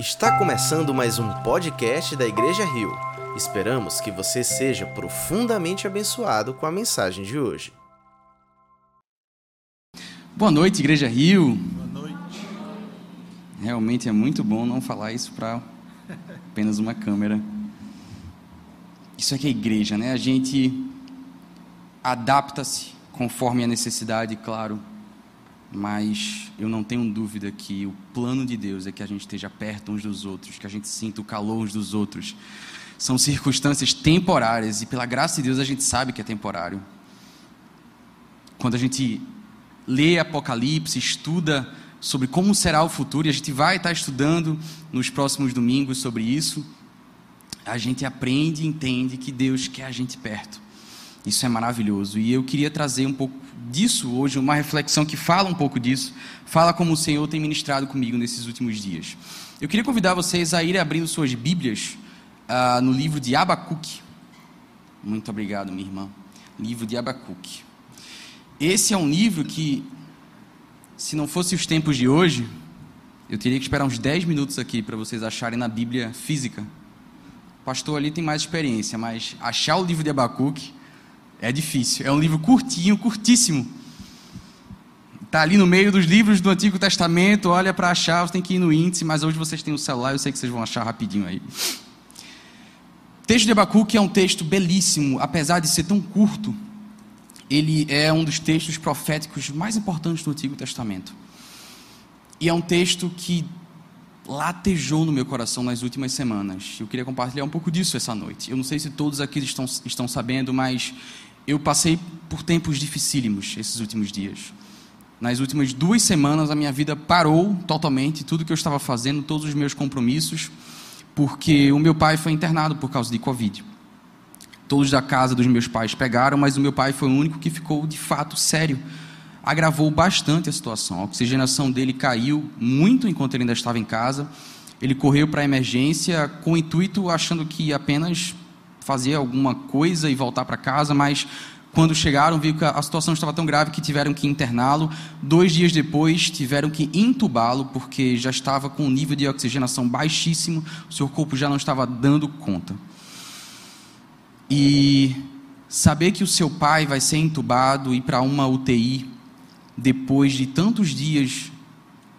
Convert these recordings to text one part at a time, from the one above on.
Está começando mais um podcast da Igreja Rio. Esperamos que você seja profundamente abençoado com a mensagem de hoje. Boa noite, Igreja Rio. Boa noite. Realmente é muito bom não falar isso para apenas uma câmera. Isso aqui é igreja, né? A gente adapta-se conforme a necessidade, claro mas eu não tenho dúvida que o plano de Deus é que a gente esteja perto uns dos outros, que a gente sinta o calor uns dos outros. São circunstâncias temporárias e pela graça de Deus a gente sabe que é temporário. Quando a gente lê Apocalipse, estuda sobre como será o futuro, e a gente vai estar estudando nos próximos domingos sobre isso, a gente aprende e entende que Deus quer a gente perto. Isso é maravilhoso. E eu queria trazer um pouco disso hoje, uma reflexão que fala um pouco disso, fala como o Senhor tem ministrado comigo nesses últimos dias. Eu queria convidar vocês a irem abrindo suas Bíblias uh, no livro de Abacuque. Muito obrigado, minha irmã. Livro de Abacuque. Esse é um livro que, se não fosse os tempos de hoje, eu teria que esperar uns 10 minutos aqui para vocês acharem na Bíblia física. O pastor ali tem mais experiência, mas achar o livro de Abacuque é difícil. É um livro curtinho, curtíssimo. Está ali no meio dos livros do Antigo Testamento. Olha para achar, você tem que ir no índice, mas hoje vocês têm o celular, eu sei que vocês vão achar rapidinho aí. O texto de Abacuque é um texto belíssimo, apesar de ser tão curto. Ele é um dos textos proféticos mais importantes do Antigo Testamento. E é um texto que latejou no meu coração nas últimas semanas. Eu queria compartilhar um pouco disso essa noite. Eu não sei se todos aqui estão, estão sabendo, mas eu passei por tempos dificílimos esses últimos dias. Nas últimas duas semanas, a minha vida parou totalmente, tudo que eu estava fazendo, todos os meus compromissos, porque o meu pai foi internado por causa de Covid. Todos da casa dos meus pais pegaram, mas o meu pai foi o único que ficou de fato sério. Agravou bastante a situação. A oxigenação dele caiu muito enquanto ele ainda estava em casa. Ele correu para a emergência com o intuito, achando que apenas fazer alguma coisa e voltar para casa, mas quando chegaram, viu que a situação estava tão grave que tiveram que interná-lo. Dois dias depois, tiveram que intubá-lo, porque já estava com um nível de oxigenação baixíssimo, o seu corpo já não estava dando conta. E saber que o seu pai vai ser intubado e para uma UTI, depois de tantos dias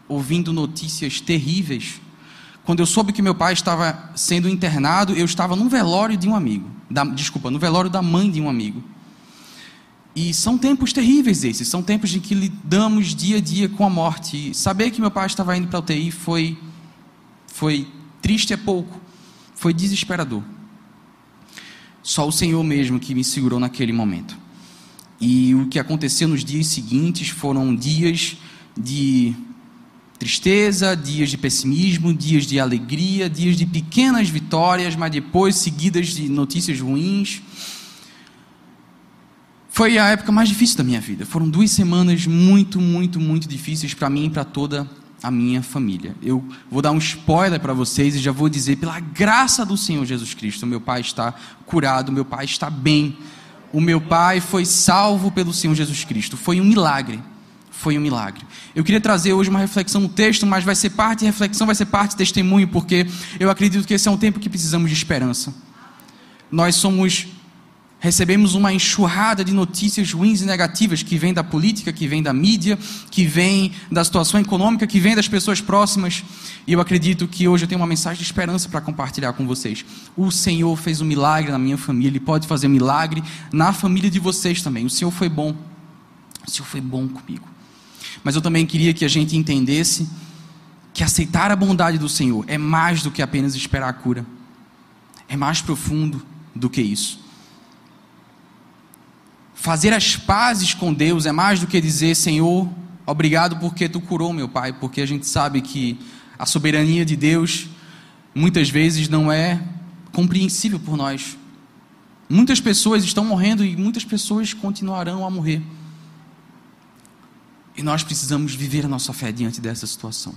ouvindo notícias terríveis, quando eu soube que meu pai estava sendo internado, eu estava no velório de um amigo. Da, desculpa, no velório da mãe de um amigo. E são tempos terríveis esses, são tempos em que lidamos dia a dia com a morte. E saber que meu pai estava indo para a UTI foi, foi triste é pouco, foi desesperador. Só o Senhor mesmo que me segurou naquele momento. E o que aconteceu nos dias seguintes foram dias de tristeza, dias de pessimismo, dias de alegria, dias de pequenas vitórias, mas depois seguidas de notícias ruins. Foi a época mais difícil da minha vida. Foram duas semanas muito, muito, muito difíceis para mim e para toda a minha família. Eu vou dar um spoiler para vocês e já vou dizer, pela graça do Senhor Jesus Cristo, meu pai está curado, meu pai está bem. O meu pai foi salvo pelo Senhor Jesus Cristo. Foi um milagre foi um milagre. Eu queria trazer hoje uma reflexão no texto, mas vai ser parte reflexão, vai ser parte testemunho, porque eu acredito que esse é um tempo que precisamos de esperança. Nós somos recebemos uma enxurrada de notícias ruins e negativas que vem da política, que vem da mídia, que vem da situação econômica, que vem das pessoas próximas. E eu acredito que hoje eu tenho uma mensagem de esperança para compartilhar com vocês. O Senhor fez um milagre na minha família, Ele pode fazer um milagre na família de vocês também. O Senhor foi bom. O Senhor foi bom comigo. Mas eu também queria que a gente entendesse que aceitar a bondade do Senhor é mais do que apenas esperar a cura. É mais profundo do que isso. Fazer as pazes com Deus é mais do que dizer, Senhor, obrigado porque tu curou meu pai, porque a gente sabe que a soberania de Deus muitas vezes não é compreensível por nós. Muitas pessoas estão morrendo e muitas pessoas continuarão a morrer. E nós precisamos viver a nossa fé diante dessa situação.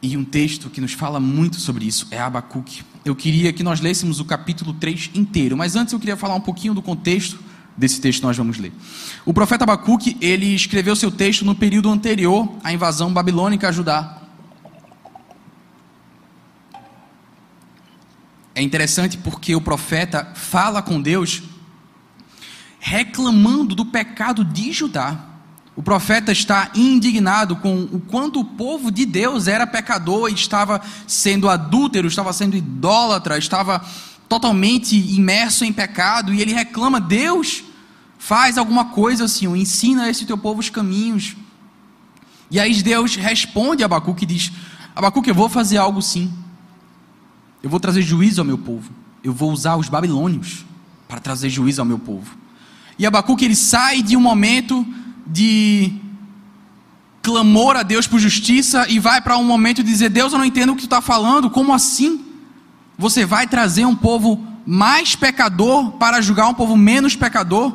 E um texto que nos fala muito sobre isso é Abacuque. Eu queria que nós lêssemos o capítulo 3 inteiro, mas antes eu queria falar um pouquinho do contexto desse texto que nós vamos ler. O profeta Abacuque, ele escreveu seu texto no período anterior à invasão babilônica a Judá. É interessante porque o profeta fala com Deus reclamando do pecado de Judá. O profeta está indignado com o quanto o povo de Deus era pecador, estava sendo adúltero, estava sendo idólatra, estava totalmente imerso em pecado, e ele reclama: Deus, faz alguma coisa, Senhor, ensina esse teu povo os caminhos. E aí Deus responde a Abacuque e diz: Abacuque, eu vou fazer algo sim. Eu vou trazer juízo ao meu povo. Eu vou usar os babilônios para trazer juízo ao meu povo. E Abacuque ele sai de um momento de clamor a Deus por justiça e vai para um momento de dizer: Deus, eu não entendo o que tu está falando, como assim? Você vai trazer um povo mais pecador para julgar um povo menos pecador?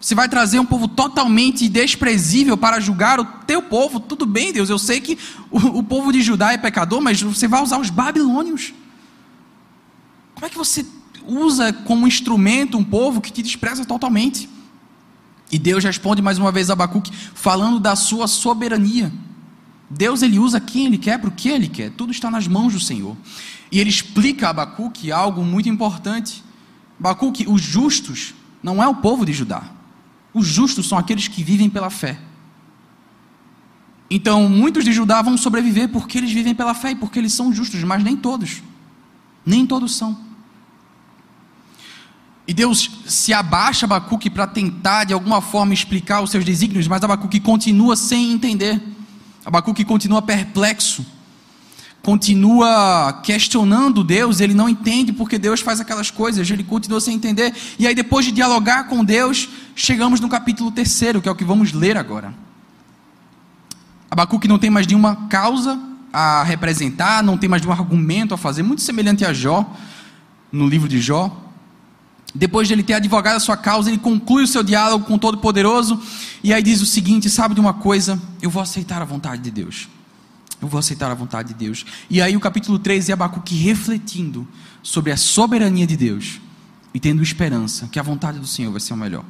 Você vai trazer um povo totalmente desprezível para julgar o teu povo? Tudo bem, Deus, eu sei que o, o povo de Judá é pecador, mas você vai usar os babilônios. Como é que você usa como instrumento um povo que te despreza totalmente? E Deus responde mais uma vez a Abacuque, falando da sua soberania. Deus ele usa quem ele quer para o que ele quer, tudo está nas mãos do Senhor. E ele explica a Abacuque algo muito importante. Abacuque, os justos não é o povo de Judá. Os justos são aqueles que vivem pela fé. Então, muitos de Judá vão sobreviver porque eles vivem pela fé e porque eles são justos, mas nem todos. Nem todos são. E Deus se abaixa Abacuque para tentar de alguma forma explicar os seus desígnios, mas Abacuque continua sem entender. Abacuque continua perplexo. Continua questionando Deus, ele não entende porque Deus faz aquelas coisas, ele continua sem entender. E aí, depois de dialogar com Deus, chegamos no capítulo terceiro, que é o que vamos ler agora. Abacuque não tem mais nenhuma causa a representar, não tem mais nenhum argumento a fazer, muito semelhante a Jó, no livro de Jó. Depois de ele ter advogado a sua causa, ele conclui o seu diálogo com o Todo-Poderoso e aí diz o seguinte: sabe de uma coisa? Eu vou aceitar a vontade de Deus. Eu vou aceitar a vontade de Deus. E aí o capítulo 3 é Abacuque refletindo sobre a soberania de Deus e tendo esperança que a vontade do Senhor vai ser o melhor.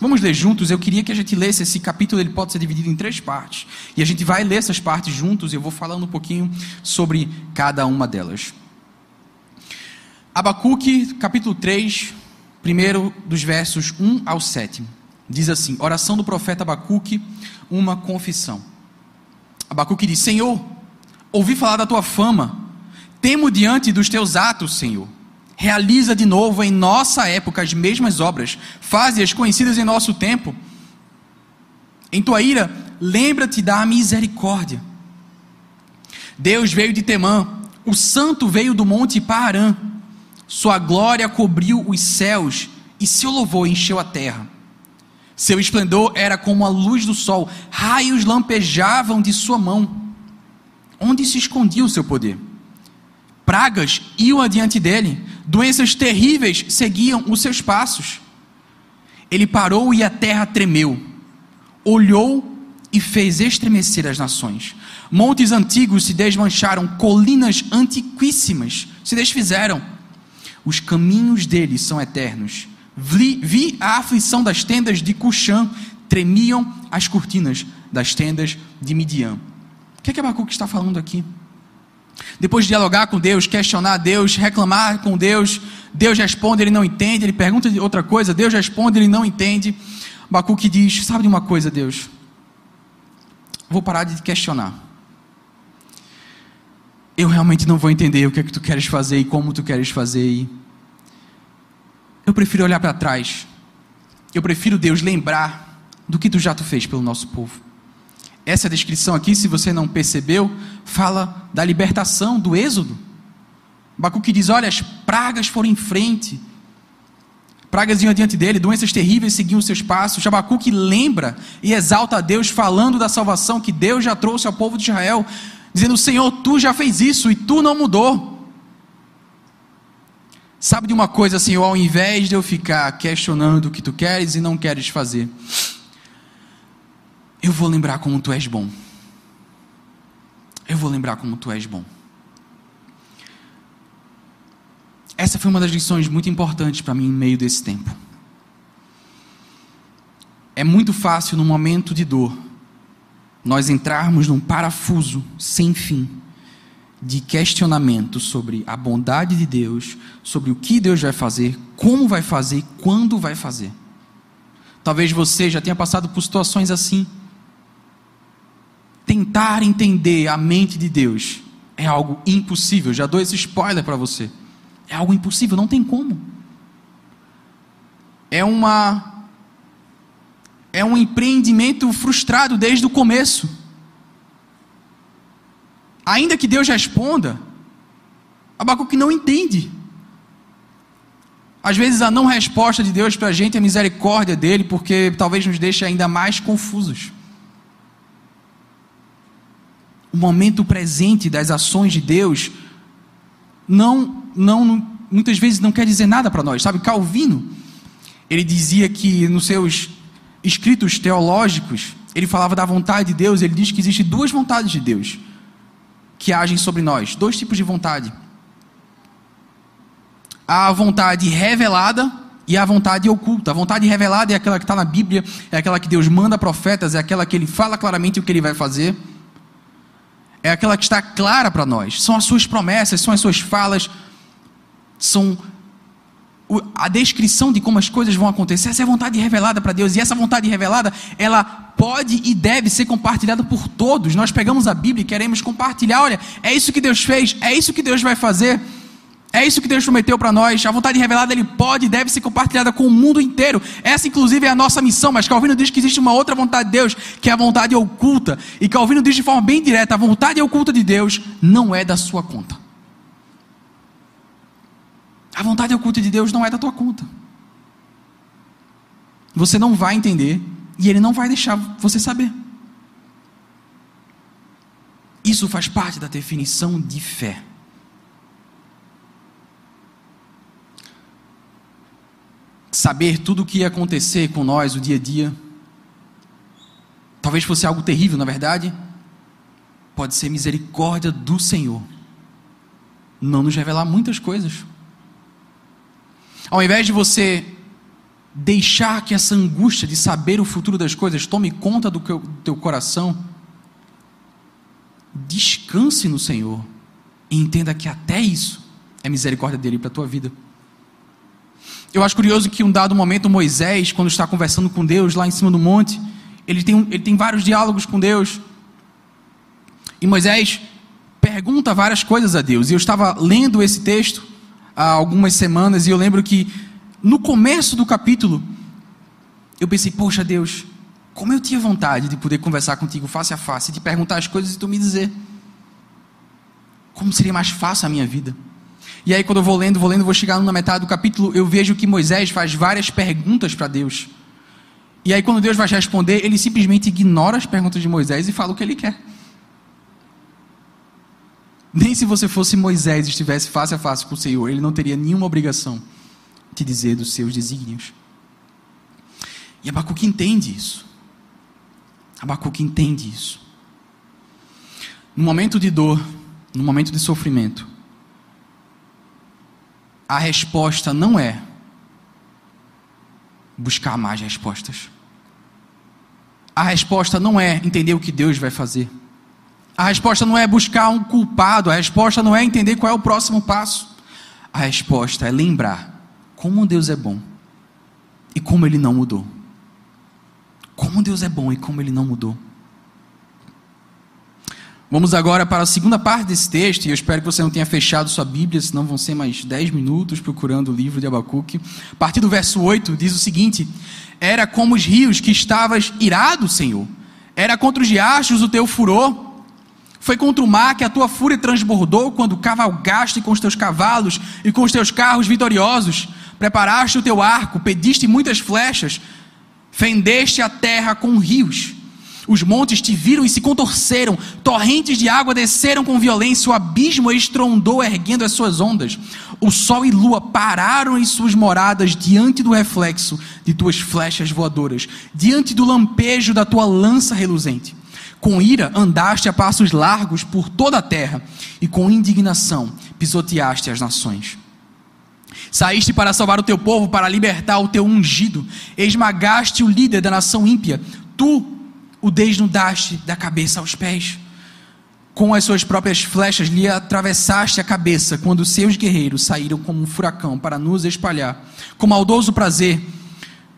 Vamos ler juntos. Eu queria que a gente lesse esse capítulo, ele pode ser dividido em três partes. E a gente vai ler essas partes juntos e eu vou falando um pouquinho sobre cada uma delas. Abacuque, capítulo 3, primeiro dos versos 1 ao 7. Diz assim: Oração do profeta Abacuque, uma confissão. Abacuque diz: Senhor, ouvi falar da tua fama, temo diante dos teus atos, Senhor. Realiza de novo em nossa época as mesmas obras, faze-as conhecidas em nosso tempo. Em tua ira, lembra-te da misericórdia. Deus veio de Temã, o santo veio do monte Paarã sua glória cobriu os céus e seu louvor encheu a terra. Seu esplendor era como a luz do sol, raios lampejavam de sua mão. Onde se escondia o seu poder? Pragas iam adiante dele, doenças terríveis seguiam os seus passos. Ele parou e a terra tremeu, olhou e fez estremecer as nações. Montes antigos se desmancharam, colinas antiquíssimas se desfizeram os caminhos deles são eternos. Vi, vi a aflição das tendas de Cuxã, tremiam as cortinas das tendas de Midian. O que é que Abacuque está falando aqui? Depois de dialogar com Deus, questionar Deus, reclamar com Deus, Deus responde, ele não entende, ele pergunta outra coisa, Deus responde, ele não entende. Abacuque diz: Sabe de uma coisa, Deus? Vou parar de questionar eu realmente não vou entender o que é que tu queres fazer e como tu queres fazer. E eu prefiro olhar para trás. Eu prefiro, Deus, lembrar do que tu já tu fez pelo nosso povo. Essa descrição aqui, se você não percebeu, fala da libertação, do êxodo. Bacuque diz: olha, as pragas foram em frente, pragas iam adiante dele, doenças terríveis seguiam seus passos. Abacuque lembra e exalta a Deus, falando da salvação que Deus já trouxe ao povo de Israel dizendo: Senhor, tu já fez isso e tu não mudou. Sabe de uma coisa, Senhor, ao invés de eu ficar questionando o que tu queres e não queres fazer, eu vou lembrar como tu és bom. Eu vou lembrar como tu és bom. Essa foi uma das lições muito importantes para mim em meio desse tempo. É muito fácil no momento de dor nós entrarmos num parafuso sem fim, de questionamento sobre a bondade de Deus, sobre o que Deus vai fazer, como vai fazer, quando vai fazer. Talvez você já tenha passado por situações assim. Tentar entender a mente de Deus é algo impossível. Já dou esse spoiler para você. É algo impossível, não tem como. É uma é um empreendimento frustrado desde o começo. Ainda que Deus responda, Abacuque não entende. Às vezes a não resposta de Deus para a gente é a misericórdia dele, porque talvez nos deixe ainda mais confusos. O momento presente das ações de Deus não, não, muitas vezes não quer dizer nada para nós, sabe? Calvino, ele dizia que nos seus escritos teológicos, ele falava da vontade de Deus, ele diz que existe duas vontades de Deus que agem sobre nós. Dois tipos de vontade: a vontade revelada e a vontade oculta. A vontade revelada é aquela que está na Bíblia, é aquela que Deus manda profetas, é aquela que Ele fala claramente o que Ele vai fazer. É aquela que está clara para nós. São as suas promessas, são as suas falas, são a descrição de como as coisas vão acontecer, essa é a vontade revelada para Deus, e essa vontade revelada, ela pode e deve ser compartilhada por todos. Nós pegamos a Bíblia e queremos compartilhar, olha, é isso que Deus fez, é isso que Deus vai fazer, é isso que Deus prometeu para nós. A vontade revelada, ele pode e deve ser compartilhada com o mundo inteiro. Essa, inclusive, é a nossa missão, mas Calvino diz que existe uma outra vontade de Deus, que é a vontade oculta, e Calvino diz de forma bem direta: a vontade oculta de Deus não é da sua conta. A vontade oculta de Deus não é da tua conta. Você não vai entender e Ele não vai deixar você saber. Isso faz parte da definição de fé. Saber tudo o que ia acontecer com nós o dia a dia, talvez fosse algo terrível, na verdade, pode ser misericórdia do Senhor. Não nos revelar muitas coisas. Ao invés de você deixar que essa angústia de saber o futuro das coisas tome conta do teu coração, descanse no Senhor e entenda que até isso é misericórdia dele para a tua vida. Eu acho curioso que um dado momento Moisés, quando está conversando com Deus lá em cima do monte, ele tem, ele tem vários diálogos com Deus. E Moisés pergunta várias coisas a Deus. E eu estava lendo esse texto há algumas semanas e eu lembro que no começo do capítulo eu pensei, poxa Deus, como eu tinha vontade de poder conversar contigo face a face, de perguntar as coisas e tu me dizer. Como seria mais fácil a minha vida? E aí, quando eu vou lendo, vou lendo, vou chegar na metade do capítulo, eu vejo que Moisés faz várias perguntas para Deus. E aí, quando Deus vai responder, ele simplesmente ignora as perguntas de Moisés e fala o que ele quer. Nem se você fosse Moisés e estivesse face a face com o Senhor, ele não teria nenhuma obrigação de dizer dos seus desígnios. E Abacuque entende isso. Abacuque entende isso. No momento de dor, no momento de sofrimento, a resposta não é buscar mais respostas. A resposta não é entender o que Deus vai fazer. A resposta não é buscar um culpado, a resposta não é entender qual é o próximo passo. A resposta é lembrar como Deus é bom e como Ele não mudou. Como Deus é bom e como Ele não mudou. Vamos agora para a segunda parte desse texto, e eu espero que você não tenha fechado sua Bíblia, senão vão ser mais 10 minutos procurando o livro de Abacuque. A partir do verso 8 diz o seguinte: Era como os rios que estavas irado, Senhor, era contra os riachos o teu furor foi contra o mar que a tua fúria transbordou quando cavalgaste com os teus cavalos e com os teus carros vitoriosos. Preparaste o teu arco, pediste muitas flechas, fendeste a terra com rios. Os montes te viram e se contorceram, torrentes de água desceram com violência, o abismo estrondou erguendo as suas ondas. O sol e lua pararam em suas moradas diante do reflexo de tuas flechas voadoras, diante do lampejo da tua lança reluzente. Com ira andaste a passos largos por toda a terra, e com indignação pisoteaste as nações. Saíste para salvar o teu povo, para libertar o teu ungido, esmagaste o líder da nação ímpia, tu o desnudaste da cabeça aos pés. com as suas próprias flechas lhe atravessaste a cabeça quando seus guerreiros saíram como um furacão para nos espalhar, com maldoso prazer,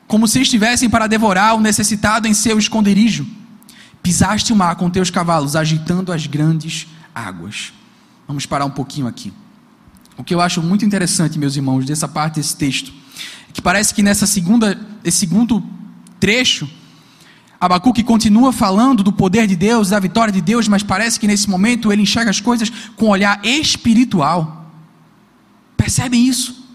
como se estivessem para devorar o necessitado em seu esconderijo. Pisaste o mar com teus cavalos, agitando as grandes águas. Vamos parar um pouquinho aqui. O que eu acho muito interessante, meus irmãos, dessa parte desse texto, é que parece que nessa segunda, esse segundo trecho, Abacuque continua falando do poder de Deus, da vitória de Deus, mas parece que nesse momento ele enxerga as coisas com um olhar espiritual. Percebem isso?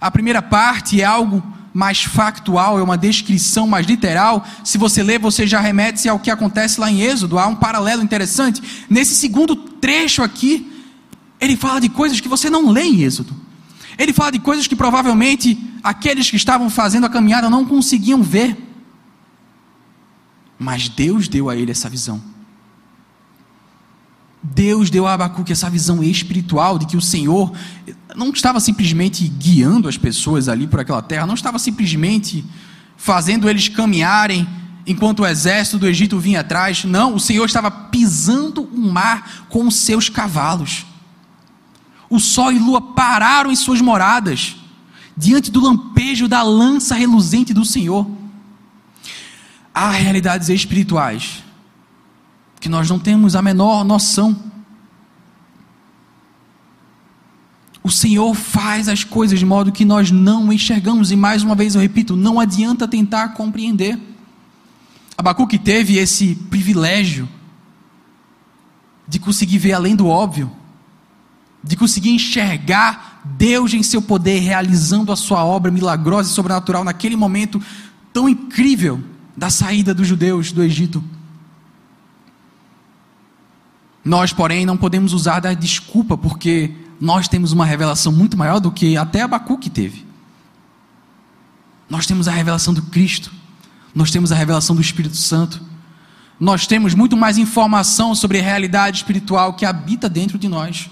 A primeira parte é algo mais factual, é uma descrição mais literal. Se você ler, você já remete-se ao que acontece lá em Êxodo. Há um paralelo interessante. Nesse segundo trecho aqui, ele fala de coisas que você não lê em Êxodo. Ele fala de coisas que provavelmente aqueles que estavam fazendo a caminhada não conseguiam ver. Mas Deus deu a ele essa visão. Deus deu a Abacuque essa visão espiritual de que o Senhor não estava simplesmente guiando as pessoas ali por aquela terra, não estava simplesmente fazendo eles caminharem enquanto o exército do Egito vinha atrás. Não, o Senhor estava pisando o mar com os seus cavalos. O sol e lua pararam em suas moradas, diante do lampejo da lança reluzente do Senhor. Há realidades espirituais que nós não temos a menor noção. O Senhor faz as coisas de modo que nós não enxergamos, e mais uma vez eu repito, não adianta tentar compreender. Abacuque teve esse privilégio de conseguir ver além do óbvio, de conseguir enxergar Deus em seu poder realizando a sua obra milagrosa e sobrenatural naquele momento tão incrível da saída dos judeus do Egito. Nós, porém, não podemos usar da desculpa, porque nós temos uma revelação muito maior do que até Abacuque teve. Nós temos a revelação do Cristo, nós temos a revelação do Espírito Santo, nós temos muito mais informação sobre a realidade espiritual que habita dentro de nós.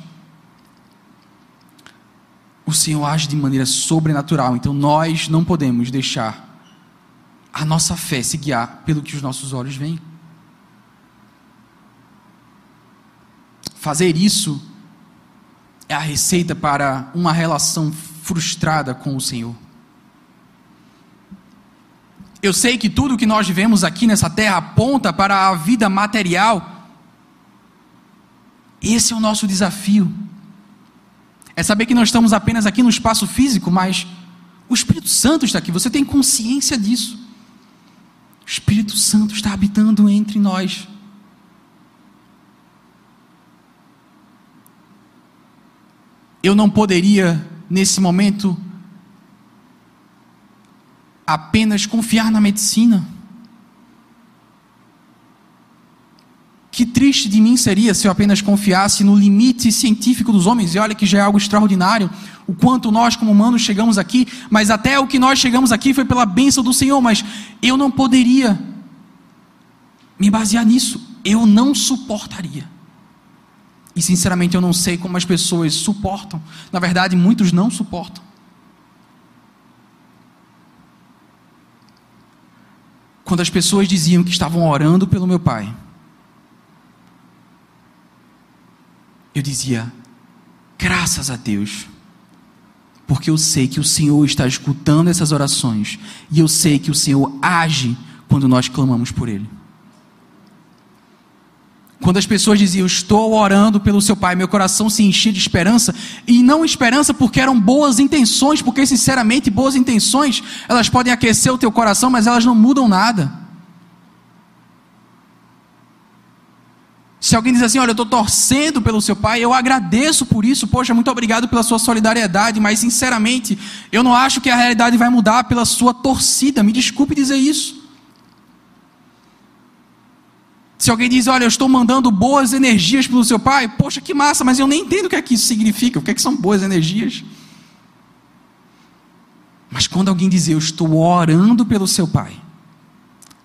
O Senhor age de maneira sobrenatural, então nós não podemos deixar a nossa fé se guiar pelo que os nossos olhos veem. Fazer isso é a receita para uma relação frustrada com o Senhor. Eu sei que tudo que nós vivemos aqui nessa terra aponta para a vida material. Esse é o nosso desafio. É saber que nós estamos apenas aqui no espaço físico, mas o Espírito Santo está aqui, você tem consciência disso. O Espírito Santo está habitando entre nós. Eu não poderia, nesse momento, apenas confiar na medicina. Que triste de mim seria se eu apenas confiasse no limite científico dos homens, e olha que já é algo extraordinário, o quanto nós, como humanos, chegamos aqui, mas até o que nós chegamos aqui foi pela bênção do Senhor, mas eu não poderia me basear nisso, eu não suportaria. E sinceramente eu não sei como as pessoas suportam. Na verdade, muitos não suportam. Quando as pessoas diziam que estavam orando pelo meu pai, eu dizia: graças a Deus, porque eu sei que o Senhor está escutando essas orações e eu sei que o Senhor age quando nós clamamos por Ele. Quando as pessoas diziam, estou orando pelo seu pai, meu coração se enchia de esperança, e não esperança porque eram boas intenções, porque sinceramente boas intenções, elas podem aquecer o teu coração, mas elas não mudam nada. Se alguém diz assim, olha, eu estou torcendo pelo seu pai, eu agradeço por isso, poxa, muito obrigado pela sua solidariedade, mas sinceramente, eu não acho que a realidade vai mudar pela sua torcida, me desculpe dizer isso. Se alguém diz, olha, eu estou mandando boas energias pelo seu pai, poxa, que massa, mas eu nem entendo o que é que isso significa, o que é que são boas energias. Mas quando alguém diz, eu estou orando pelo seu pai,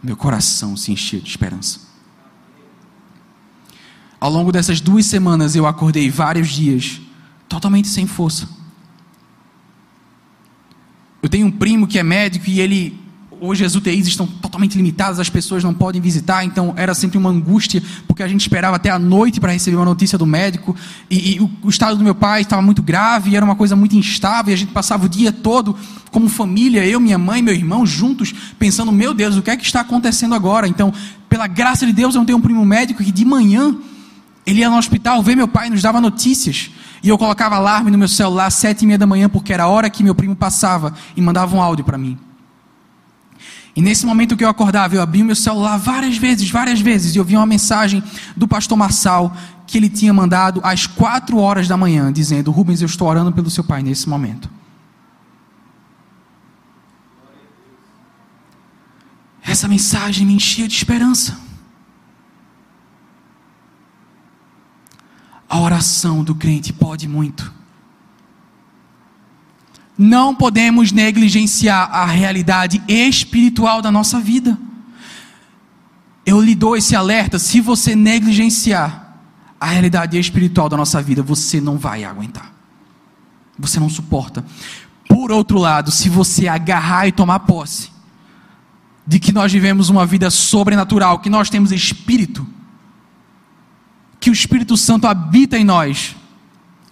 meu coração se encheu de esperança. Ao longo dessas duas semanas eu acordei vários dias totalmente sem força. Eu tenho um primo que é médico e ele hoje as UTIs estão totalmente limitadas, as pessoas não podem visitar, então era sempre uma angústia, porque a gente esperava até a noite para receber uma notícia do médico, e, e o, o, estado do meu pai estava muito grave, e era uma coisa muito instável, e a gente passava o dia todo como família, eu, minha mãe, meu irmão, juntos, pensando, meu Deus, o que é que está acontecendo agora? Então, pela graça de Deus, eu tenho um primo médico que de manhã, ele ia no hospital ver meu pai, nos dava notícias, e eu colocava alarme no meu celular às sete e meia da manhã, porque era a hora que meu primo passava e mandava um áudio para mim. E nesse momento que eu acordava, eu abri o meu celular várias vezes, várias vezes, e eu vi uma mensagem do pastor Marçal que ele tinha mandado às quatro horas da manhã, dizendo: Rubens, eu estou orando pelo seu pai nesse momento. Essa mensagem me enchia de esperança. A oração do crente pode muito. Não podemos negligenciar a realidade espiritual da nossa vida. Eu lhe dou esse alerta: se você negligenciar a realidade espiritual da nossa vida, você não vai aguentar. Você não suporta. Por outro lado, se você agarrar e tomar posse de que nós vivemos uma vida sobrenatural, que nós temos espírito, que o Espírito Santo habita em nós,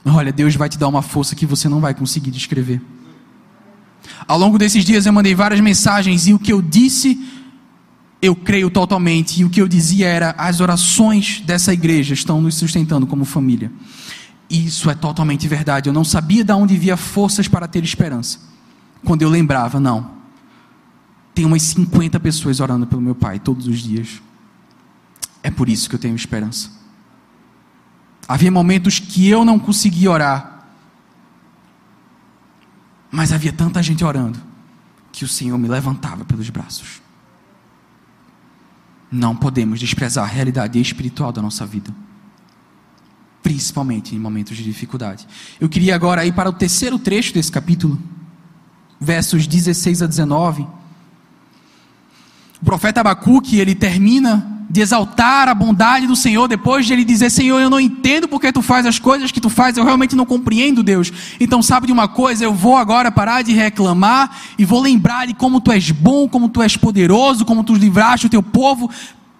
olha, Deus vai te dar uma força que você não vai conseguir descrever. Ao longo desses dias eu mandei várias mensagens e o que eu disse, eu creio totalmente. E o que eu dizia era: as orações dessa igreja estão nos sustentando como família. Isso é totalmente verdade. Eu não sabia de onde via forças para ter esperança. Quando eu lembrava, não. Tem umas 50 pessoas orando pelo meu pai todos os dias. É por isso que eu tenho esperança. Havia momentos que eu não conseguia orar. Mas havia tanta gente orando que o Senhor me levantava pelos braços. Não podemos desprezar a realidade espiritual da nossa vida, principalmente em momentos de dificuldade. Eu queria agora ir para o terceiro trecho desse capítulo, versos 16 a 19. O profeta Abacuque, ele termina de exaltar a bondade do Senhor, depois de ele dizer: Senhor, eu não entendo porque tu faz as coisas que tu faz, eu realmente não compreendo, Deus. Então, sabe de uma coisa? Eu vou agora parar de reclamar e vou lembrar de como tu és bom, como tu és poderoso, como tu livraste o teu povo.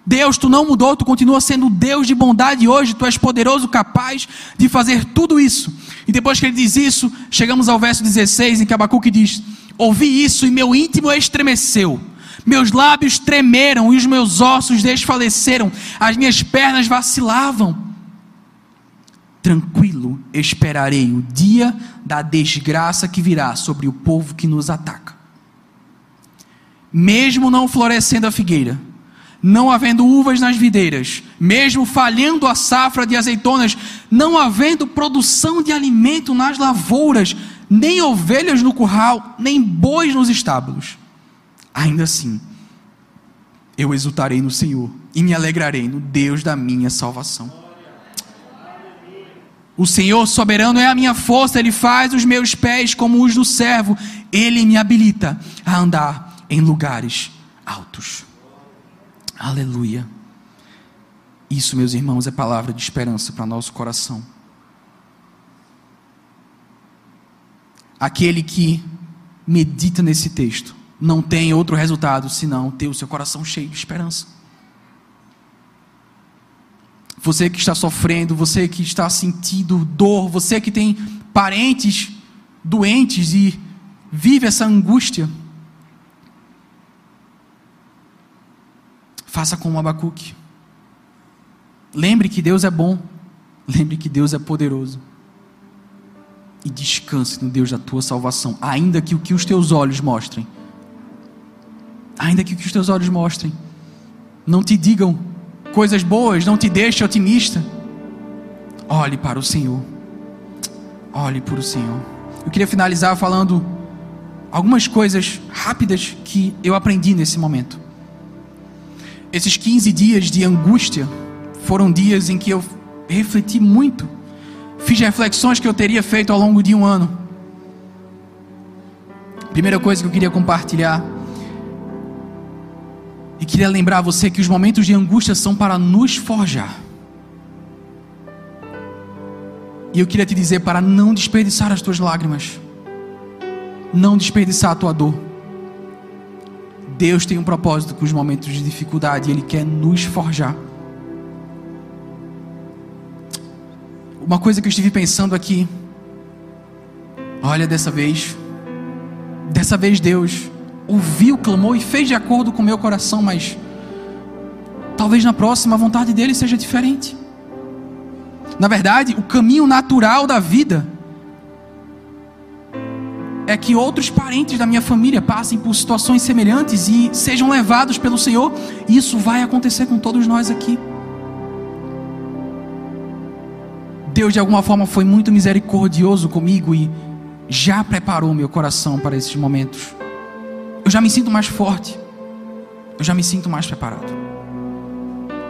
Deus, tu não mudou, tu continua sendo Deus de bondade hoje, tu és poderoso, capaz de fazer tudo isso. E depois que ele diz isso, chegamos ao verso 16, em que Abacuque diz: Ouvi isso e meu íntimo estremeceu meus lábios tremeram e os meus ossos desfaleceram, as minhas pernas vacilavam. Tranquilo esperarei o dia da desgraça que virá sobre o povo que nos ataca. Mesmo não florescendo a figueira, não havendo uvas nas videiras, mesmo falhando a safra de azeitonas, não havendo produção de alimento nas lavouras, nem ovelhas no curral, nem bois nos estábulos ainda assim, eu exultarei no Senhor e me alegrarei no Deus da minha salvação. O Senhor soberano é a minha força, Ele faz os meus pés como os do servo, Ele me habilita a andar em lugares altos. Aleluia. Isso, meus irmãos, é palavra de esperança para nosso coração. Aquele que medita nesse texto não tem outro resultado senão ter o seu coração cheio de esperança. Você que está sofrendo, você que está sentindo dor, você que tem parentes doentes e vive essa angústia, faça como Abacuque. Lembre que Deus é bom, lembre que Deus é poderoso. E descanse no Deus da tua salvação, ainda que o que os teus olhos mostrem ainda que os teus olhos mostrem, não te digam coisas boas, não te deixe otimista. Olhe para o Senhor. Olhe para o Senhor. Eu queria finalizar falando algumas coisas rápidas que eu aprendi nesse momento. Esses 15 dias de angústia foram dias em que eu refleti muito. Fiz reflexões que eu teria feito ao longo de um ano. Primeira coisa que eu queria compartilhar e queria lembrar você que os momentos de angústia são para nos forjar. E eu queria te dizer para não desperdiçar as tuas lágrimas, não desperdiçar a tua dor. Deus tem um propósito com os momentos de dificuldade, Ele quer nos forjar. Uma coisa que eu estive pensando aqui, olha, dessa vez, dessa vez Deus ouviu, clamou e fez de acordo com o meu coração, mas talvez na próxima a vontade dele seja diferente. Na verdade, o caminho natural da vida é que outros parentes da minha família passem por situações semelhantes e sejam levados pelo Senhor, isso vai acontecer com todos nós aqui. Deus de alguma forma foi muito misericordioso comigo e já preparou meu coração para esses momentos. Já me sinto mais forte. Eu já me sinto mais preparado.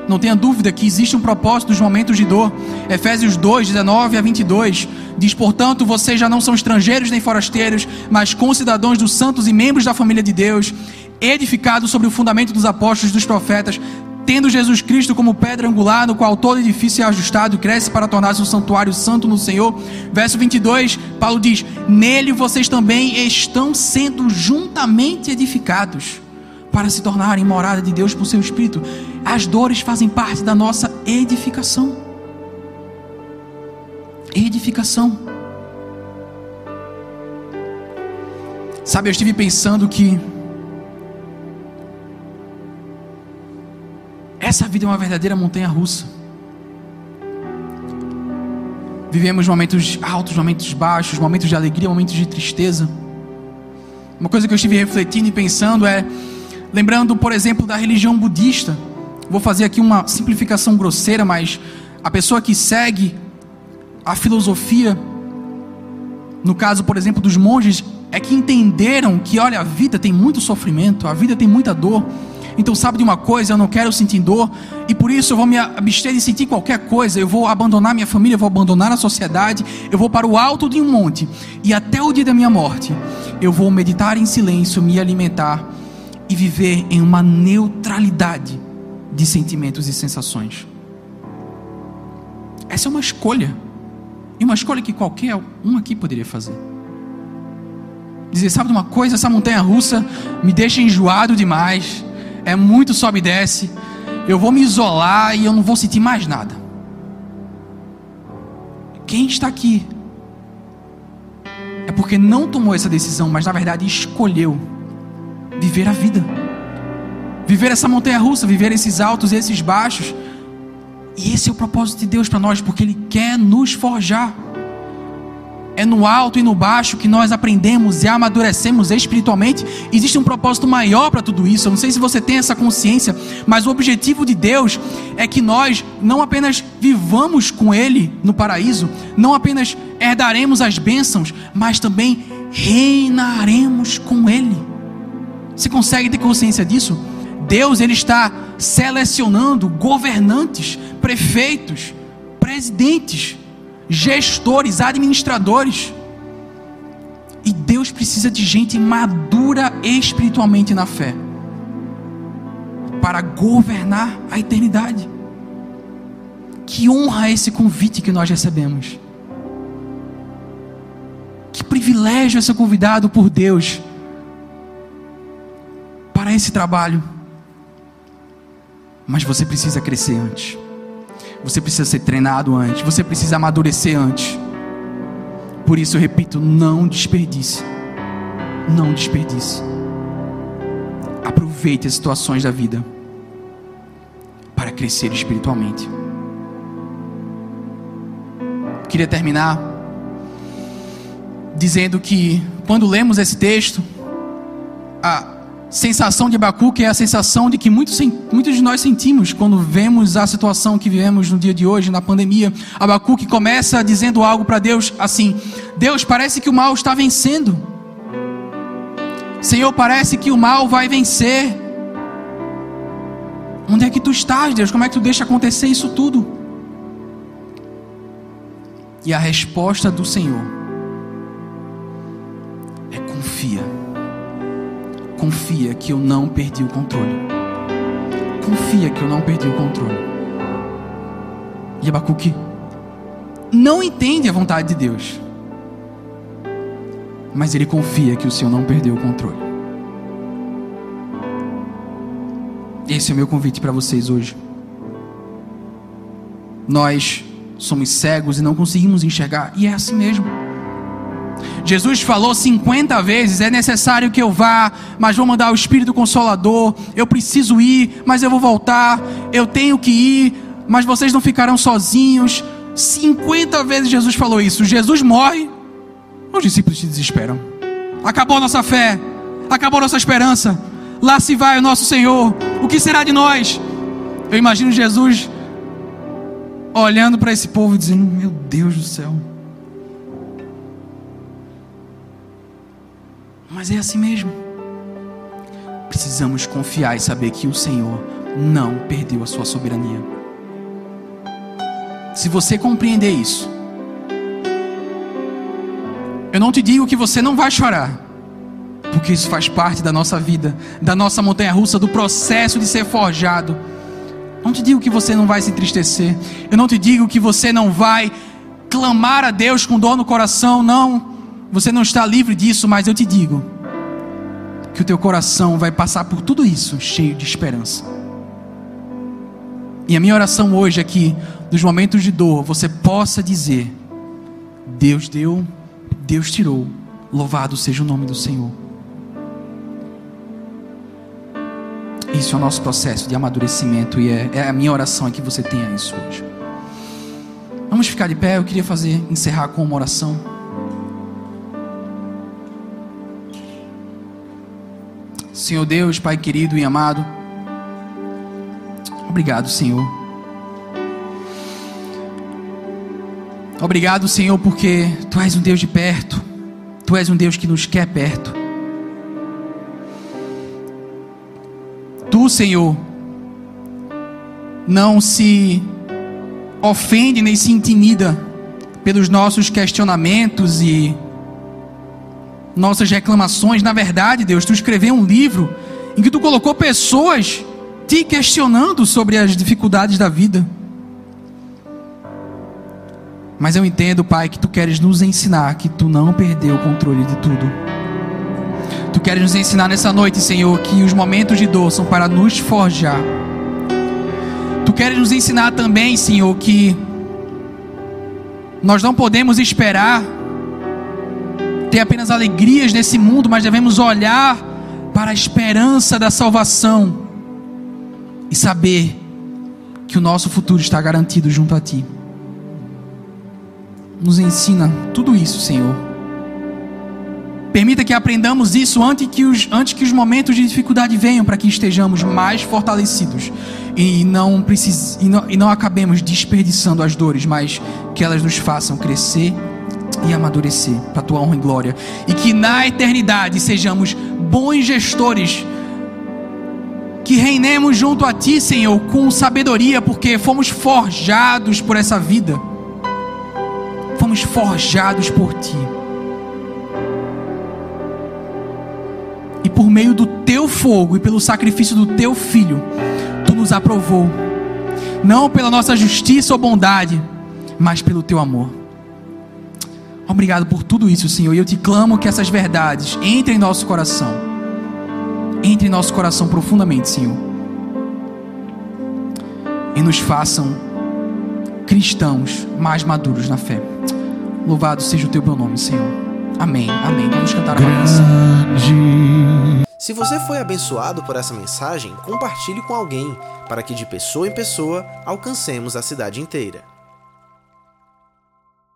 Não tenha dúvida que existe um propósito nos momentos de dor. Efésios 2, 19 a 22 diz: Portanto, vocês já não são estrangeiros nem forasteiros, mas concidadãos dos santos e membros da família de Deus, edificados sobre o fundamento dos apóstolos e dos profetas, tendo Jesus Cristo como pedra angular, no qual todo edifício é ajustado cresce para tornar-se um santuário santo no Senhor. Verso 22, Paulo diz: Nele vocês também estão sendo juntamente edificados para se tornarem morada de Deus por seu Espírito. As dores fazem parte da nossa edificação. Edificação. Sabe, eu estive pensando que essa vida é uma verdadeira montanha russa. Vivemos momentos altos, momentos baixos, momentos de alegria, momentos de tristeza. Uma coisa que eu estive refletindo e pensando é Lembrando, por exemplo, da religião budista. Vou fazer aqui uma simplificação grosseira, mas a pessoa que segue a filosofia, no caso, por exemplo, dos monges, é que entenderam que, olha, a vida tem muito sofrimento, a vida tem muita dor. Então, sabe de uma coisa, eu não quero sentir dor, e por isso eu vou me abster de sentir qualquer coisa. Eu vou abandonar minha família, eu vou abandonar a sociedade, eu vou para o alto de um monte, e até o dia da minha morte, eu vou meditar em silêncio, me alimentar e viver em uma neutralidade de sentimentos e sensações. Essa é uma escolha. E uma escolha que qualquer um aqui poderia fazer. Dizer, sabe de uma coisa? Essa montanha russa me deixa enjoado demais. É muito sobe e desce. Eu vou me isolar e eu não vou sentir mais nada. Quem está aqui é porque não tomou essa decisão, mas na verdade escolheu viver a vida. Viver essa montanha russa, viver esses altos e esses baixos. E esse é o propósito de Deus para nós, porque Ele quer nos forjar. É no alto e no baixo que nós aprendemos e amadurecemos espiritualmente. Existe um propósito maior para tudo isso. Eu não sei se você tem essa consciência, mas o objetivo de Deus é que nós não apenas vivamos com Ele no paraíso, não apenas herdaremos as bênçãos, mas também reinaremos com Ele. Você consegue ter consciência disso? Deus ele está selecionando governantes, prefeitos, presidentes, gestores, administradores. E Deus precisa de gente madura espiritualmente na fé para governar a eternidade. Que honra esse convite que nós recebemos. Que privilégio é ser convidado por Deus para esse trabalho. Mas você precisa crescer antes. Você precisa ser treinado antes. Você precisa amadurecer antes. Por isso eu repito: não desperdice. Não desperdice. Aproveite as situações da vida para crescer espiritualmente. Queria terminar dizendo que quando lemos esse texto, a, sensação de Abacuque é a sensação de que muitos, muitos de nós sentimos quando vemos a situação que vivemos no dia de hoje, na pandemia. Abacuque começa dizendo algo para Deus assim: Deus, parece que o mal está vencendo. Senhor, parece que o mal vai vencer. Onde é que tu estás, Deus? Como é que tu deixa acontecer isso tudo? E a resposta do Senhor é confia confia que eu não perdi o controle. Confia que eu não perdi o controle. E Abacuque não entende a vontade de Deus, mas ele confia que o Senhor não perdeu o controle. Esse é o meu convite para vocês hoje. Nós somos cegos e não conseguimos enxergar, e é assim mesmo. Jesus falou 50 vezes: é necessário que eu vá, mas vou mandar o Espírito Consolador. Eu preciso ir, mas eu vou voltar. Eu tenho que ir, mas vocês não ficarão sozinhos. 50 vezes Jesus falou isso. Jesus morre, os discípulos se desesperam. Acabou a nossa fé, acabou a nossa esperança. Lá se vai o nosso Senhor. O que será de nós? Eu imagino Jesus olhando para esse povo dizendo: Meu Deus do céu. Mas é assim mesmo. Precisamos confiar e saber que o Senhor não perdeu a sua soberania. Se você compreender isso, eu não te digo que você não vai chorar, porque isso faz parte da nossa vida, da nossa montanha russa, do processo de ser forjado. Não te digo que você não vai se entristecer. Eu não te digo que você não vai clamar a Deus com dor no coração. Não. Você não está livre disso, mas eu te digo que o teu coração vai passar por tudo isso cheio de esperança. E a minha oração hoje é que, nos momentos de dor, você possa dizer: Deus deu, Deus tirou, louvado seja o nome do Senhor. Isso é o nosso processo de amadurecimento e é, é a minha oração é que você tenha isso hoje. Vamos ficar de pé, eu queria fazer, encerrar com uma oração. Senhor Deus, Pai querido e amado, obrigado, Senhor. Obrigado, Senhor, porque Tu és um Deus de perto, Tu és um Deus que nos quer perto. Tu, Senhor, não se ofende nem se intimida pelos nossos questionamentos e nossas reclamações. Na verdade, Deus, tu escreveu um livro em que tu colocou pessoas te questionando sobre as dificuldades da vida. Mas eu entendo, Pai, que tu queres nos ensinar que tu não perdeu o controle de tudo. Tu queres nos ensinar nessa noite, Senhor, que os momentos de dor são para nos forjar. Tu queres nos ensinar também, Senhor, que nós não podemos esperar ter apenas alegrias nesse mundo, mas devemos olhar para a esperança da salvação e saber que o nosso futuro está garantido junto a Ti. Nos ensina tudo isso, Senhor Permita que aprendamos isso antes que os, antes que os momentos de dificuldade venham, para que estejamos mais fortalecidos e não, precis, e, não, e não acabemos desperdiçando as dores, mas que elas nos façam crescer e amadurecer para a tua honra e glória. E que na eternidade sejamos bons gestores, que reinemos junto a ti, Senhor, com sabedoria, porque fomos forjados por essa vida, fomos forjados por ti. e por meio do teu fogo e pelo sacrifício do teu filho, tu nos aprovou, não pela nossa justiça ou bondade, mas pelo teu amor. Obrigado por tudo isso, Senhor, e eu te clamo que essas verdades entrem em nosso coração, entrem em nosso coração profundamente, Senhor, e nos façam cristãos mais maduros na fé. Louvado seja o teu bom nome, Senhor. Amém. Amém. Vamos cantar a canção. Se você foi abençoado por essa mensagem, compartilhe com alguém, para que de pessoa em pessoa alcancemos a cidade inteira.